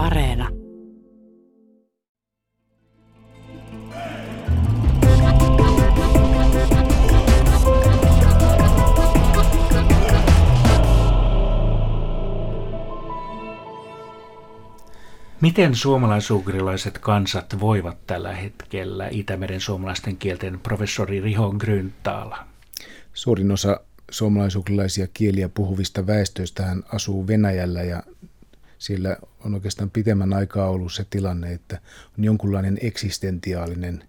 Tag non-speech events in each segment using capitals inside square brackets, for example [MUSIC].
Areena. Miten suomalaisugrilaiset kansat voivat tällä hetkellä Itämeren suomalaisten kielten professori Riho Gryntaala? Suurin osa suomalaisugrilaisia kieliä puhuvista väestöistä asuu Venäjällä ja siellä on oikeastaan pitemmän aikaa ollut se tilanne, että on jonkunlainen eksistentiaalinen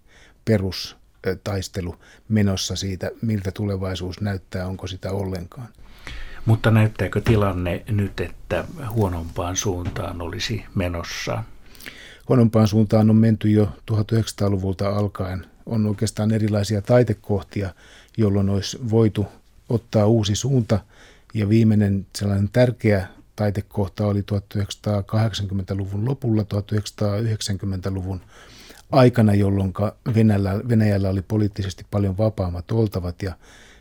perustaistelu menossa siitä, miltä tulevaisuus näyttää, onko sitä ollenkaan. Mutta näyttääkö tilanne nyt, että huonompaan suuntaan olisi menossa? Huonompaan suuntaan on menty jo 1900-luvulta alkaen. On oikeastaan erilaisia taitekohtia, jolloin olisi voitu ottaa uusi suunta. Ja viimeinen sellainen tärkeä taitekohta oli 1980-luvun lopulla, 1990-luvun aikana, jolloin Venäjällä, Venäjällä oli poliittisesti paljon vapaammat oltavat ja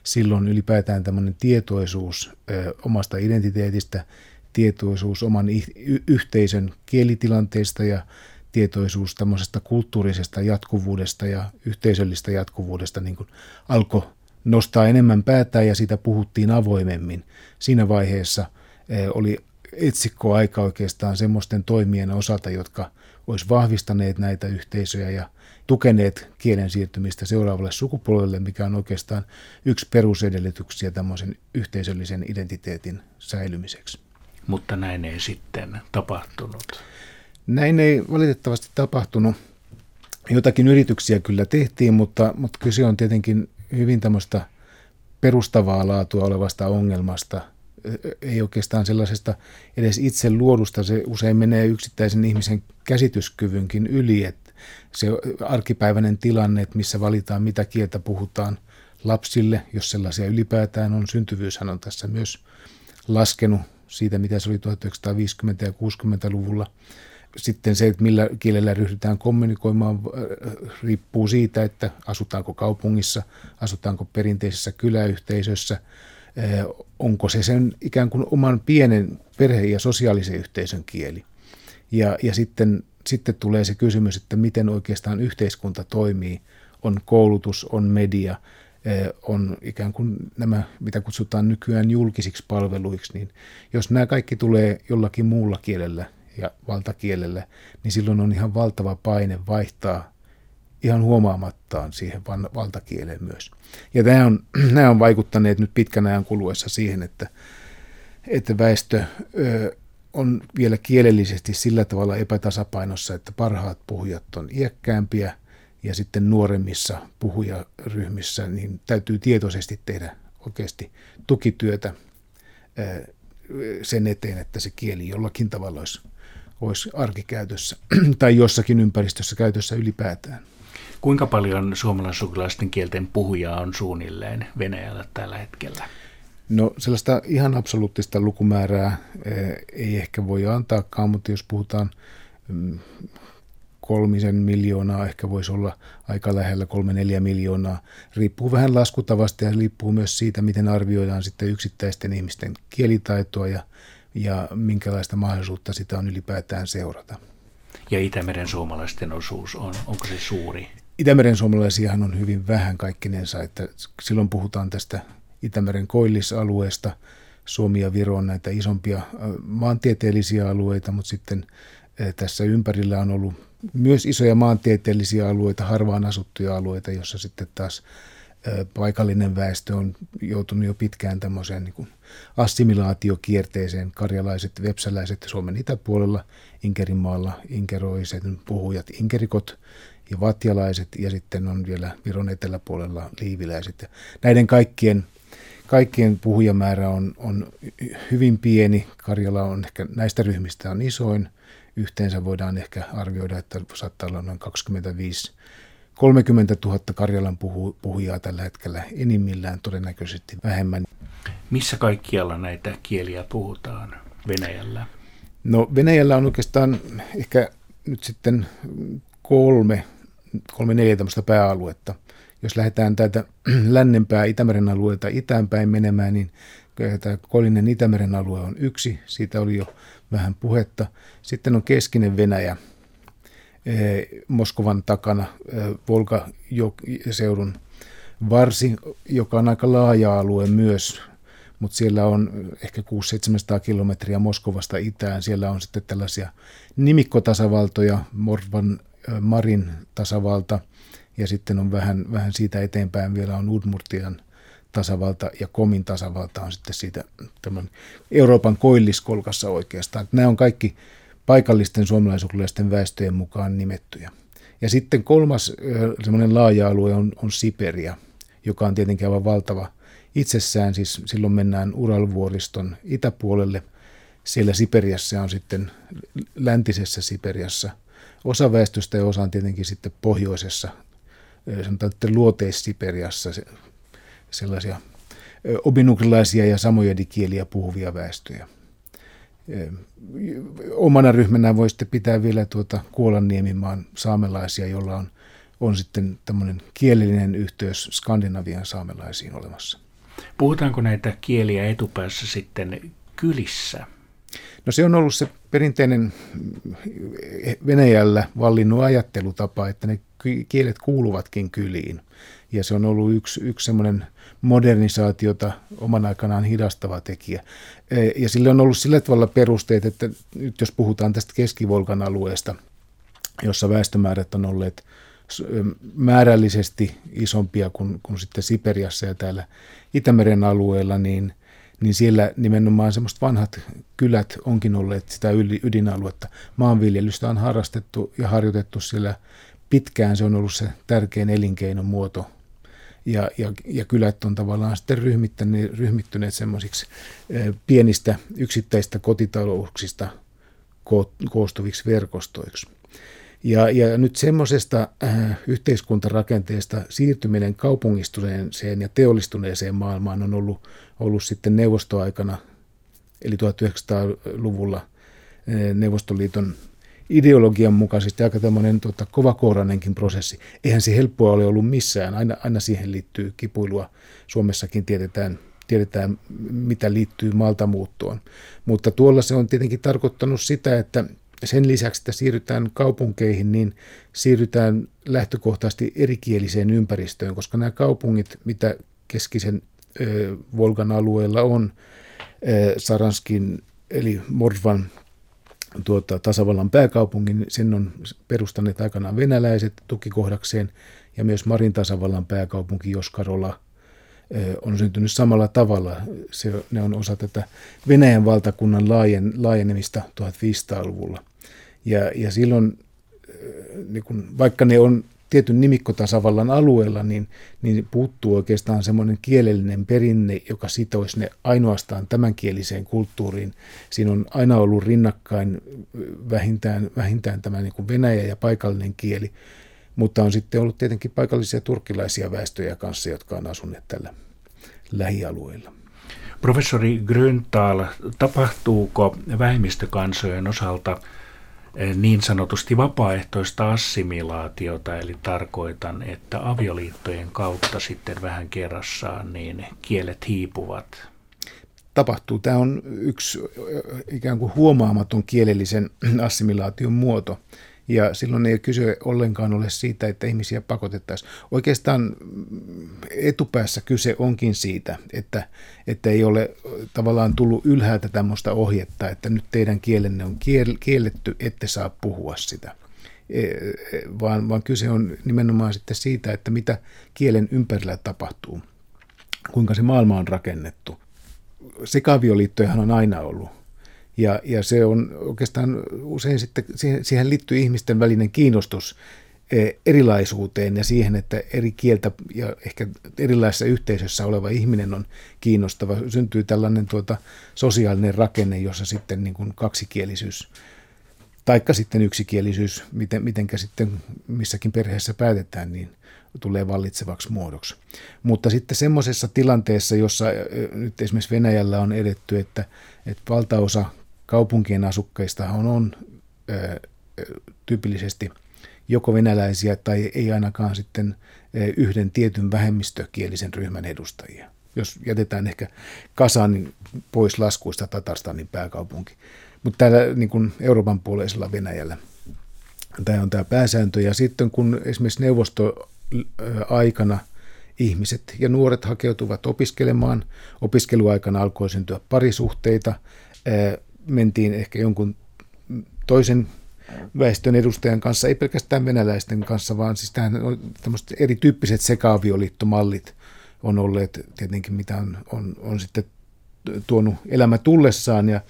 silloin ylipäätään tämmöinen tietoisuus ö, omasta identiteetistä, tietoisuus oman y- yhteisön kielitilanteesta ja tietoisuus tämmöisestä kulttuurisesta jatkuvuudesta ja yhteisöllistä jatkuvuudesta niin kuin alkoi nostaa enemmän päätään ja sitä puhuttiin avoimemmin. Siinä vaiheessa oli etsikkoaika oikeastaan semmoisten toimien osalta, jotka olisi vahvistaneet näitä yhteisöjä ja tukeneet kielen siirtymistä seuraavalle sukupolvelle, mikä on oikeastaan yksi perusedellytyksiä tämmöisen yhteisöllisen identiteetin säilymiseksi. Mutta näin ei sitten tapahtunut. Näin ei valitettavasti tapahtunut. Jotakin yrityksiä kyllä tehtiin, mutta, mutta kyse on tietenkin hyvin tämmöistä perustavaa laatua olevasta ongelmasta, ei oikeastaan sellaisesta edes itse luodusta, se usein menee yksittäisen ihmisen käsityskyvynkin yli, että se arkipäiväinen tilanne, että missä valitaan mitä kieltä puhutaan lapsille, jos sellaisia ylipäätään on, syntyvyyshän on tässä myös laskenut siitä, mitä se oli 1950- ja 60-luvulla, sitten se, että millä kielellä ryhdytään kommunikoimaan, äh, riippuu siitä, että asutaanko kaupungissa, asutaanko perinteisessä kyläyhteisössä, onko se sen ikään kuin oman pienen perhe- ja sosiaalisen yhteisön kieli. Ja, ja sitten, sitten tulee se kysymys, että miten oikeastaan yhteiskunta toimii. On koulutus, on media, äh, on ikään kuin nämä, mitä kutsutaan nykyään julkisiksi palveluiksi, niin jos nämä kaikki tulee jollakin muulla kielellä ja valtakielelle, niin silloin on ihan valtava paine vaihtaa ihan huomaamattaan siihen valtakieleen myös. Ja nämä on, [CLEARS THROAT] nämä on vaikuttaneet nyt pitkän ajan kuluessa siihen, että, että väestö ö, on vielä kielellisesti sillä tavalla epätasapainossa, että parhaat puhujat on iäkkäämpiä ja sitten nuoremmissa puhujaryhmissä niin täytyy tietoisesti tehdä oikeasti tukityötä sen eteen, että se kieli jollakin tavalla olisi olisi arkikäytössä [CLEARS THROAT] tai jossakin ympäristössä käytössä ylipäätään. Kuinka paljon suomalaissukilaisten kielten puhujaa on suunnilleen Venäjällä tällä hetkellä? No sellaista ihan absoluuttista lukumäärää eh, ei ehkä voi antaakaan, mutta jos puhutaan mm, kolmisen miljoonaa, ehkä voisi olla aika lähellä kolme neljä miljoonaa. Riippuu vähän laskutavasta ja riippuu myös siitä, miten arvioidaan sitten yksittäisten ihmisten kielitaitoa ja ja minkälaista mahdollisuutta sitä on ylipäätään seurata. Ja Itämeren suomalaisten osuus on, onko se suuri? Itämeren suomalaisiahan on hyvin vähän kaikkinensa, että silloin puhutaan tästä Itämeren koillisalueesta. Suomi ja Viro on näitä isompia maantieteellisiä alueita, mutta sitten tässä ympärillä on ollut myös isoja maantieteellisiä alueita, harvaan asuttuja alueita, jossa sitten taas paikallinen väestö on joutunut jo pitkään tämmöiseen niin assimilaatiokierteeseen. Karjalaiset, vepsäläiset Suomen itäpuolella, Inkerinmaalla, inkeroiset puhujat, inkerikot ja vatjalaiset ja sitten on vielä Viron eteläpuolella liiviläiset. Näiden kaikkien, kaikkien puhujamäärä on, on hyvin pieni. Karjala on ehkä näistä ryhmistä on isoin. Yhteensä voidaan ehkä arvioida, että saattaa olla noin 25 30 000 Karjalan puhu, puhujaa tällä hetkellä, enimmillään todennäköisesti vähemmän. Missä kaikkialla näitä kieliä puhutaan Venäjällä? No Venäjällä on oikeastaan ehkä nyt sitten kolme, kolme neljä tämmöistä pääaluetta. Jos lähdetään täältä [CLEARS THROAT] lännempää Itämeren alueelta itäänpäin menemään, niin tämä Kolinen Itämeren alue on yksi. Siitä oli jo vähän puhetta. Sitten on keskinen Venäjä, Moskovan takana, Volga-seudun varsi, joka on aika laaja alue myös, mutta siellä on ehkä 600-700 kilometriä Moskovasta itään. Siellä on sitten tällaisia nimikkotasavaltoja, Morvan Marin tasavalta, ja sitten on vähän, vähän siitä eteenpäin vielä on Udmurtian tasavalta ja Komin tasavalta on sitten siitä tämän Euroopan koilliskolkassa oikeastaan. Nämä on kaikki paikallisten suomalaisuudellisten väestöjen mukaan nimettyjä. Ja sitten kolmas semmoinen laaja alue on, on Siperia, joka on tietenkin aivan valtava itsessään. Siis silloin mennään Uralvuoriston itäpuolelle. Siellä Siperiassa on sitten läntisessä Siperiassa osa väestöstä ja osa on tietenkin sitten pohjoisessa, sanotaan, että luoteis-Siperiassa sellaisia obinukrilaisia ja samojedikieliä puhuvia väestöjä. Omana ryhmänä voi sitten pitää vielä tuota Kuolanniemimaan saamelaisia, jolla on, on sitten tämmöinen kielellinen yhteys Skandinavian saamelaisiin olemassa. Puhutaanko näitä kieliä etupäässä sitten kylissä? No se on ollut se perinteinen Venäjällä vallinnut ajattelutapa, että ne kielet kuuluvatkin kyliin. Ja se on ollut yksi, yksi semmoinen modernisaatiota oman aikanaan hidastava tekijä. E, ja sille on ollut sillä tavalla perusteet, että nyt jos puhutaan tästä keskivolkan alueesta, jossa väestömäärät on olleet määrällisesti isompia kuin, kuin sitten Siperiassa ja täällä Itämeren alueella, niin, niin siellä nimenomaan semmoiset vanhat kylät onkin olleet sitä ydinaluetta. Maanviljelystä on harrastettu ja harjoitettu siellä pitkään. Se on ollut se tärkein elinkeinon muoto ja, ja, ja kylät on tavallaan sitten ryhmittäneet, ryhmittyneet semmoisiksi pienistä yksittäistä kotitalouksista koostuviksi verkostoiksi. Ja, ja nyt semmoisesta äh, yhteiskuntarakenteesta siirtyminen kaupungistuneeseen ja teollistuneeseen maailmaan on ollut, ollut sitten neuvostoaikana, eli 1900-luvulla äh, Neuvostoliiton ideologian mukaisesti aika tämmöinen tota, kovakourainenkin prosessi. Eihän se helppoa ole ollut missään, aina, aina siihen liittyy kipuilua. Suomessakin tiedetään, tiedetään, mitä liittyy maltamuuttoon. Mutta tuolla se on tietenkin tarkoittanut sitä, että sen lisäksi, että siirrytään kaupunkeihin, niin siirrytään lähtökohtaisesti erikieliseen ympäristöön, koska nämä kaupungit, mitä keskisen ö, Volgan alueella on, ö, Saranskin eli Morvan tuota, tasavallan pääkaupungin, sen on perustaneet aikanaan venäläiset tukikohdakseen, ja myös Marin tasavallan pääkaupunki Joskarola on syntynyt samalla tavalla. Se, ne on osa tätä Venäjän valtakunnan laajen, laajenemista 1500-luvulla. Ja, ja silloin, niin kun, vaikka ne on tietyn nimikkotasavallan alueella, niin, niin puuttuu oikeastaan semmoinen kielellinen perinne, joka sitoisi ne ainoastaan tämänkieliseen kulttuuriin. Siinä on aina ollut rinnakkain vähintään, vähintään tämä niin kuin Venäjä ja paikallinen kieli, mutta on sitten ollut tietenkin paikallisia turkkilaisia väestöjä kanssa, jotka on asuneet tällä lähialueella. Professori Gröntal, tapahtuuko vähemmistökansojen osalta – niin sanotusti vapaaehtoista assimilaatiota, eli tarkoitan, että avioliittojen kautta sitten vähän kerrassaan niin kielet hiipuvat. Tapahtuu. Tämä on yksi ikään kuin huomaamaton kielellisen [CLEARS THROAT] assimilaation muoto. Ja silloin ei kyse ollenkaan ole siitä, että ihmisiä pakotettaisiin. Oikeastaan etupäässä kyse onkin siitä, että, että ei ole tavallaan tullut ylhäältä tämmöistä ohjetta, että nyt teidän kielenne on kielletty, ette saa puhua sitä. E, vaan, vaan kyse on nimenomaan sitten siitä, että mitä kielen ympärillä tapahtuu, kuinka se maailma on rakennettu. Sekavioliittojahan on aina ollut ja, ja se on oikeastaan usein sitten, siihen, siihen liittyy ihmisten välinen kiinnostus e, erilaisuuteen ja siihen, että eri kieltä ja ehkä erilaisessa yhteisössä oleva ihminen on kiinnostava. Syntyy tällainen tuota sosiaalinen rakenne, jossa sitten niin kuin kaksikielisyys taikka sitten yksikielisyys, miten, mitenkä sitten missäkin perheessä päätetään, niin tulee vallitsevaksi muodoksi. Mutta sitten semmoisessa tilanteessa, jossa nyt esimerkiksi Venäjällä on edetty, että, että valtaosa kaupunkien asukkeista on, on ö, tyypillisesti joko venäläisiä tai ei ainakaan sitten yhden tietyn vähemmistökielisen ryhmän edustajia. Jos jätetään ehkä Kasanin pois laskuista Tatarstanin pääkaupunki. mutta täällä niin kuin Euroopan puoleisella Venäjällä tämä on tämä pääsääntö. Ja sitten kun esimerkiksi neuvostoaikana ihmiset ja nuoret hakeutuvat opiskelemaan, opiskeluaikana alkoi syntyä parisuhteita, mentiin ehkä jonkun toisen väestön edustajan kanssa, ei pelkästään venäläisten kanssa, vaan siis tähän on tämmöiset erityyppiset sekaavioliittomallit on olleet tietenkin, mitä on, on, on sitten tuonut elämä tullessaan ja,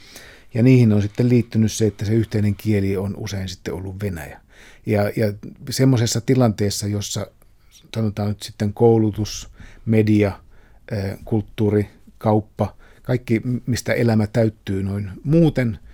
ja niihin on sitten liittynyt se, että se yhteinen kieli on usein sitten ollut Venäjä. Ja, ja semmoisessa tilanteessa, jossa sanotaan nyt sitten koulutus, media, kulttuuri, kauppa, kaikki mistä elämä täyttyy noin muuten –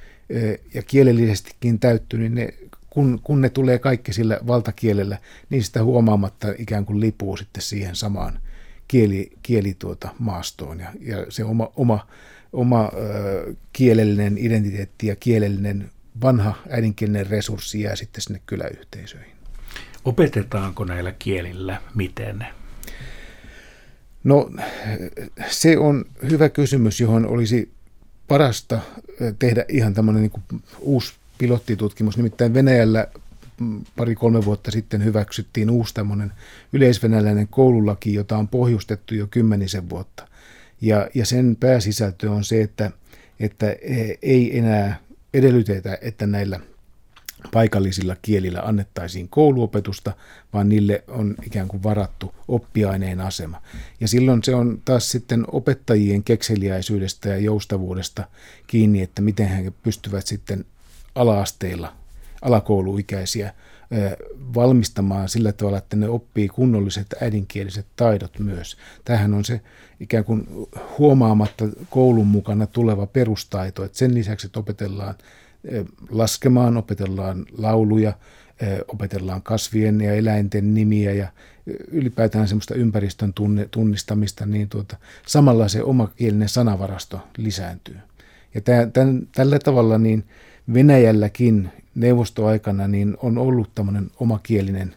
ja kielellisestikin täyttyy, niin ne, kun, kun ne tulee kaikki sillä valtakielellä, niin sitä huomaamatta ikään kuin lipuu sitten siihen samaan kieli, kieli tuota maastoon. Ja, ja se oma, oma, oma ö, kielellinen identiteetti ja kielellinen vanha äidinkielinen resurssi jää sitten sinne kyläyhteisöihin. Opetetaanko näillä kielillä miten? No se on hyvä kysymys, johon olisi parasta tehdä ihan tämmöinen niin uusi pilottitutkimus. Nimittäin Venäjällä mm, pari-kolme vuotta sitten hyväksyttiin uusi tämmöinen yleisvenäläinen koululaki, jota on pohjustettu jo kymmenisen vuotta. Ja, ja sen pääsisältö on se, että, että e, ei enää edellytetä, että näillä paikallisilla kielillä annettaisiin kouluopetusta, vaan niille on ikään kuin varattu oppiaineen asema. Ja silloin se on taas sitten opettajien kekseliäisyydestä ja joustavuudesta kiinni, että miten he pystyvät sitten ala-asteilla, alakouluikäisiä valmistamaan sillä tavalla, että ne oppii kunnolliset äidinkieliset taidot myös. Tähän on se ikään kuin huomaamatta koulun mukana tuleva perustaito, että sen lisäksi, että opetellaan laskemaan, opetellaan lauluja, opetellaan kasvien ja eläinten nimiä ja ylipäätään semmoista ympäristön tunne, tunnistamista, niin tuota, samalla se omakielinen sanavarasto lisääntyy. Ja tämän, tämän, tällä tavalla niin Venäjälläkin neuvostoaikana niin on ollut tämmöinen omakielinen,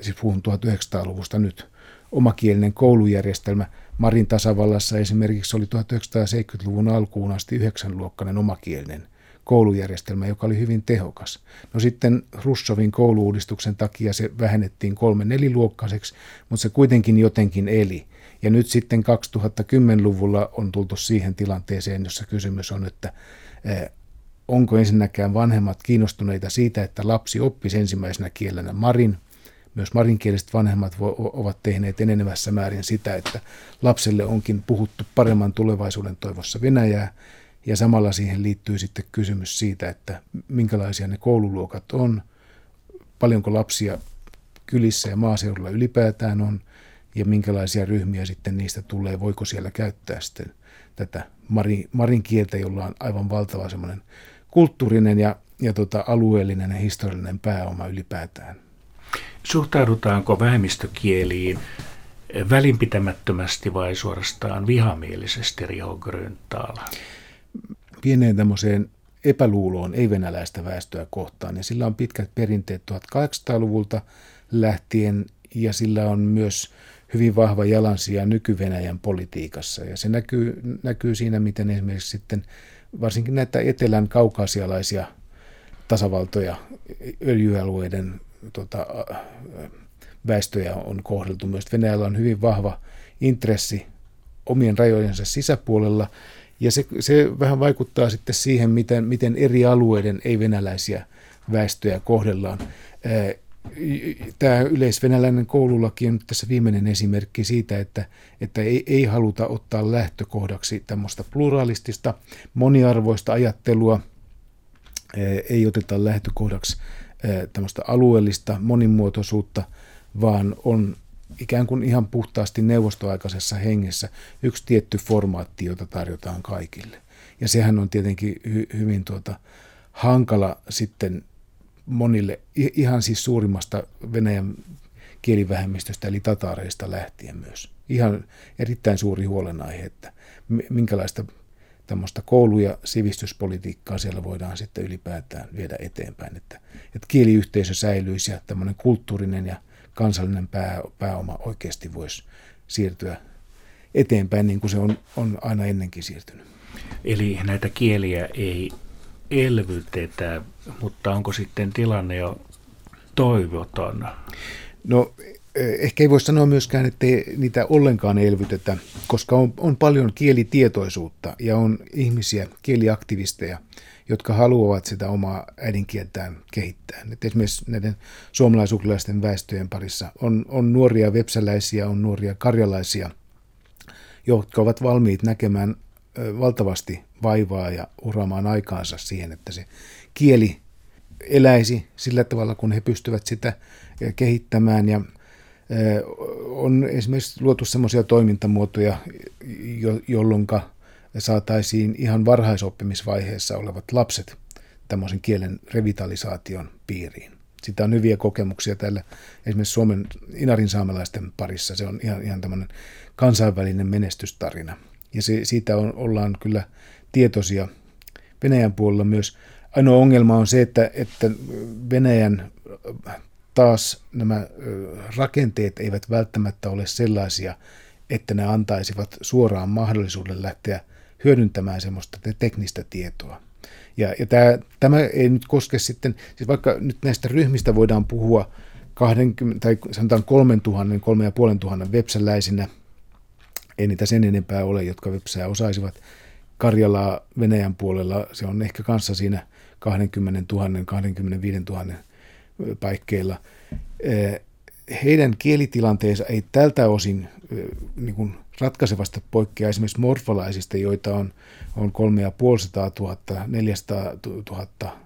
siis puhun 1900-luvusta nyt, omakielinen koulujärjestelmä. Marin tasavallassa esimerkiksi oli 1970-luvun alkuun asti yhdeksänluokkainen omakielinen koulujärjestelmä, joka oli hyvin tehokas. No sitten Russovin kouluuudistuksen takia se vähennettiin kolme neliluokkaiseksi, mutta se kuitenkin jotenkin eli. Ja nyt sitten 2010-luvulla on tultu siihen tilanteeseen, jossa kysymys on, että eh, onko ensinnäkään vanhemmat kiinnostuneita siitä, että lapsi oppisi ensimmäisenä kielenä marin. Myös marinkieliset vanhemmat ovat tehneet enenevässä määrin sitä, että lapselle onkin puhuttu paremman tulevaisuuden toivossa Venäjää, ja samalla siihen liittyy sitten kysymys siitä, että minkälaisia ne koululuokat on, paljonko lapsia kylissä ja maaseudulla ylipäätään on, ja minkälaisia ryhmiä sitten niistä tulee, voiko siellä käyttää sitten tätä marin, marin kieltä, jolla on aivan valtava semmoinen kulttuurinen ja, ja tota, alueellinen ja historiallinen pääoma ylipäätään. Suhtaudutaanko vähemmistökieliin välinpitämättömästi vai suorastaan vihamielisesti Riho Gröntaala? Pieneen tämmöiseen epäluuloon ei-venäläistä väestöä kohtaan. Ja sillä on pitkät perinteet 1800-luvulta lähtien ja sillä on myös hyvin vahva jalansija nyky-Venäjän politiikassa. Ja se näkyy, näkyy siinä, miten esimerkiksi sitten varsinkin näitä etelän kaukaasialaisia tasavaltoja, öljyalueiden tota, väestöjä on kohdeltu. Myös Venäjällä on hyvin vahva intressi omien rajojensa sisäpuolella ja se, se vähän vaikuttaa sitten siihen, miten, miten eri alueiden ei-venäläisiä väestöjä kohdellaan. Tämä yleisvenäläinen koululaki on nyt tässä viimeinen esimerkki siitä, että, että ei, ei haluta ottaa lähtökohdaksi tämmöistä pluralistista, moniarvoista ajattelua, ei oteta lähtökohdaksi tämmöistä alueellista monimuotoisuutta, vaan on ikään kuin ihan puhtaasti neuvostoaikaisessa hengessä yksi tietty formaatti, jota tarjotaan kaikille. Ja sehän on tietenkin hy- hyvin tuota, hankala sitten monille, ihan siis suurimmasta Venäjän kielivähemmistöstä eli tataareista lähtien myös. Ihan erittäin suuri huolenaihe, että minkälaista tämmöistä koulu- ja sivistyspolitiikkaa siellä voidaan sitten ylipäätään viedä eteenpäin, että, että kieliyhteisö säilyisi ja tämmöinen kulttuurinen ja kansallinen pää, pääoma oikeasti voisi siirtyä eteenpäin niin kuin se on, on aina ennenkin siirtynyt. Eli näitä kieliä ei elvytetä, mutta onko sitten tilanne jo toivoton? No ehkä ei voi sanoa myöskään, että niitä ollenkaan elvytetä, koska on, on paljon kielitietoisuutta ja on ihmisiä, kieliaktivisteja, jotka haluavat sitä omaa äidinkieltään kehittää. Et esimerkiksi näiden suomalaisuklaisten väestöjen parissa on, on nuoria vepsäläisiä, on nuoria karjalaisia, jotka ovat valmiit näkemään valtavasti vaivaa ja uraamaan aikaansa siihen, että se kieli eläisi sillä tavalla, kun he pystyvät sitä kehittämään. Ja on esimerkiksi luotu sellaisia toimintamuotoja, jolloin saataisiin ihan varhaisoppimisvaiheessa olevat lapset tämmöisen kielen revitalisaation piiriin. Sitä on hyviä kokemuksia täällä esimerkiksi Suomen inarin saamelaisten parissa. Se on ihan, ihan tämmöinen kansainvälinen menestystarina. Ja se, siitä on, ollaan kyllä tietoisia Venäjän puolella myös. Ainoa ongelma on se, että, että Venäjän taas nämä rakenteet eivät välttämättä ole sellaisia, että ne antaisivat suoraan mahdollisuuden lähteä hyödyntämään semmoista teknistä tietoa. Ja, ja tämä, tämä ei nyt koske sitten, siis vaikka nyt näistä ryhmistä voidaan puhua 20, tai sanotaan 3000, 3500 websäläisinä, ei niitä sen enempää ole, jotka websää osaisivat. Karjalaa Venäjän puolella se on ehkä kanssa siinä 20 000, 25 000 paikkeilla. Heidän kielitilanteensa ei tältä osin niin kuin ratkaisevasti poikkea esimerkiksi morfolaisista, joita on, on 3500 400 000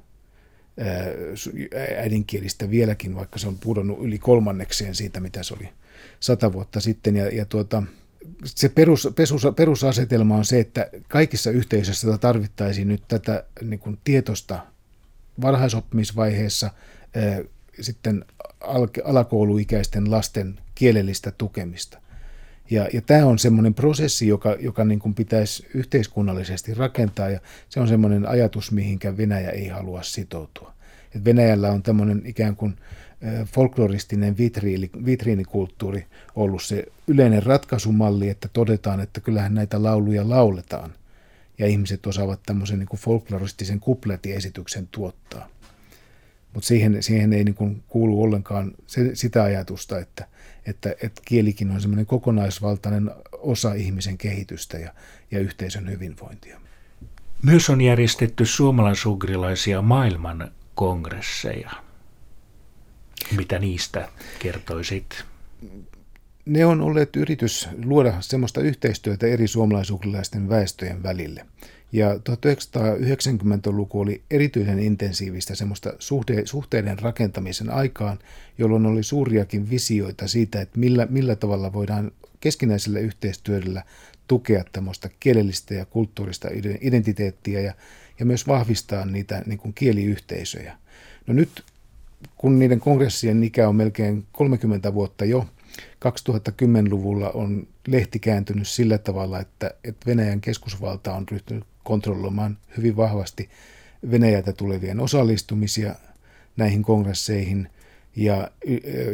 äidinkielistä vieläkin, vaikka se on pudonnut yli kolmannekseen siitä, mitä se oli sata vuotta sitten. Ja, ja tuota, se perus, perus, perusasetelma on se, että kaikissa yhteisöissä tarvittaisiin nyt tätä niin kuin tietosta varhaisoppimisvaiheessa sitten al, alakouluikäisten lasten kielellistä tukemista. Ja, ja tämä on semmoinen prosessi, joka, joka niin kuin pitäisi yhteiskunnallisesti rakentaa, ja se on semmoinen ajatus, mihinkä Venäjä ei halua sitoutua. Et Venäjällä on tämmöinen ikään kuin folkloristinen vitriini, vitriinikulttuuri ollut se yleinen ratkaisumalli, että todetaan, että kyllähän näitä lauluja lauletaan, ja ihmiset osaavat tämmöisen niin kuin folkloristisen kupletiesityksen tuottaa. Mutta siihen, siihen ei niin kuin kuulu ollenkaan se, sitä ajatusta, että, että, että kielikin on semmoinen kokonaisvaltainen osa ihmisen kehitystä ja, ja yhteisön hyvinvointia. Myös on järjestetty suomalaisugrilaisia maailman kongresseja. Mitä niistä kertoisit? Ne on olleet yritys luoda semmoista yhteistyötä eri suomalaisugrilaisten väestöjen välille. Ja 1990-luku oli erityisen intensiivistä semmoista suhte- suhteiden rakentamisen aikaan, jolloin oli suuriakin visioita siitä, että millä, millä tavalla voidaan keskinäisellä yhteistyöllä tukea tämmöistä kielellistä ja kulttuurista identiteettiä ja, ja myös vahvistaa niitä niin kuin kieliyhteisöjä. No nyt, kun niiden kongressien ikä on melkein 30 vuotta jo, 2010-luvulla on lehti kääntynyt sillä tavalla, että, että Venäjän keskusvalta on ryhtynyt kontrolloimaan hyvin vahvasti Venäjältä tulevien osallistumisia näihin kongresseihin ja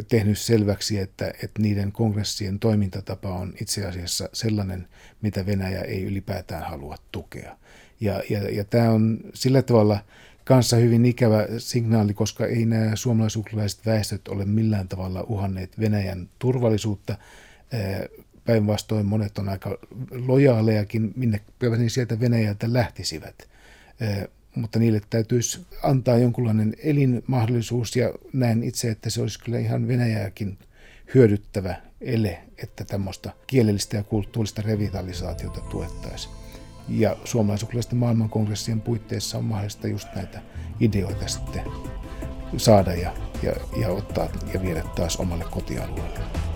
tehnyt selväksi, että, että niiden kongressien toimintatapa on itse asiassa sellainen, mitä Venäjä ei ylipäätään halua tukea. Ja, ja, ja tämä on sillä tavalla kanssa hyvin ikävä signaali, koska ei nämä suomalaisuuklaiset väestöt ole millään tavalla uhanneet Venäjän turvallisuutta. Päinvastoin monet on aika lojaalejakin, minne niin sieltä Venäjältä lähtisivät. Mutta niille täytyisi antaa jonkunlainen elinmahdollisuus ja näen itse, että se olisi kyllä ihan Venäjääkin hyödyttävä ele, että tämmöistä kielellistä ja kulttuurista revitalisaatiota tuettaisiin. Ja suomalaisuklaisten maailmankongressien puitteissa on mahdollista just näitä ideoita sitten saada ja, ja, ja ottaa ja viedä taas omalle kotialueelle.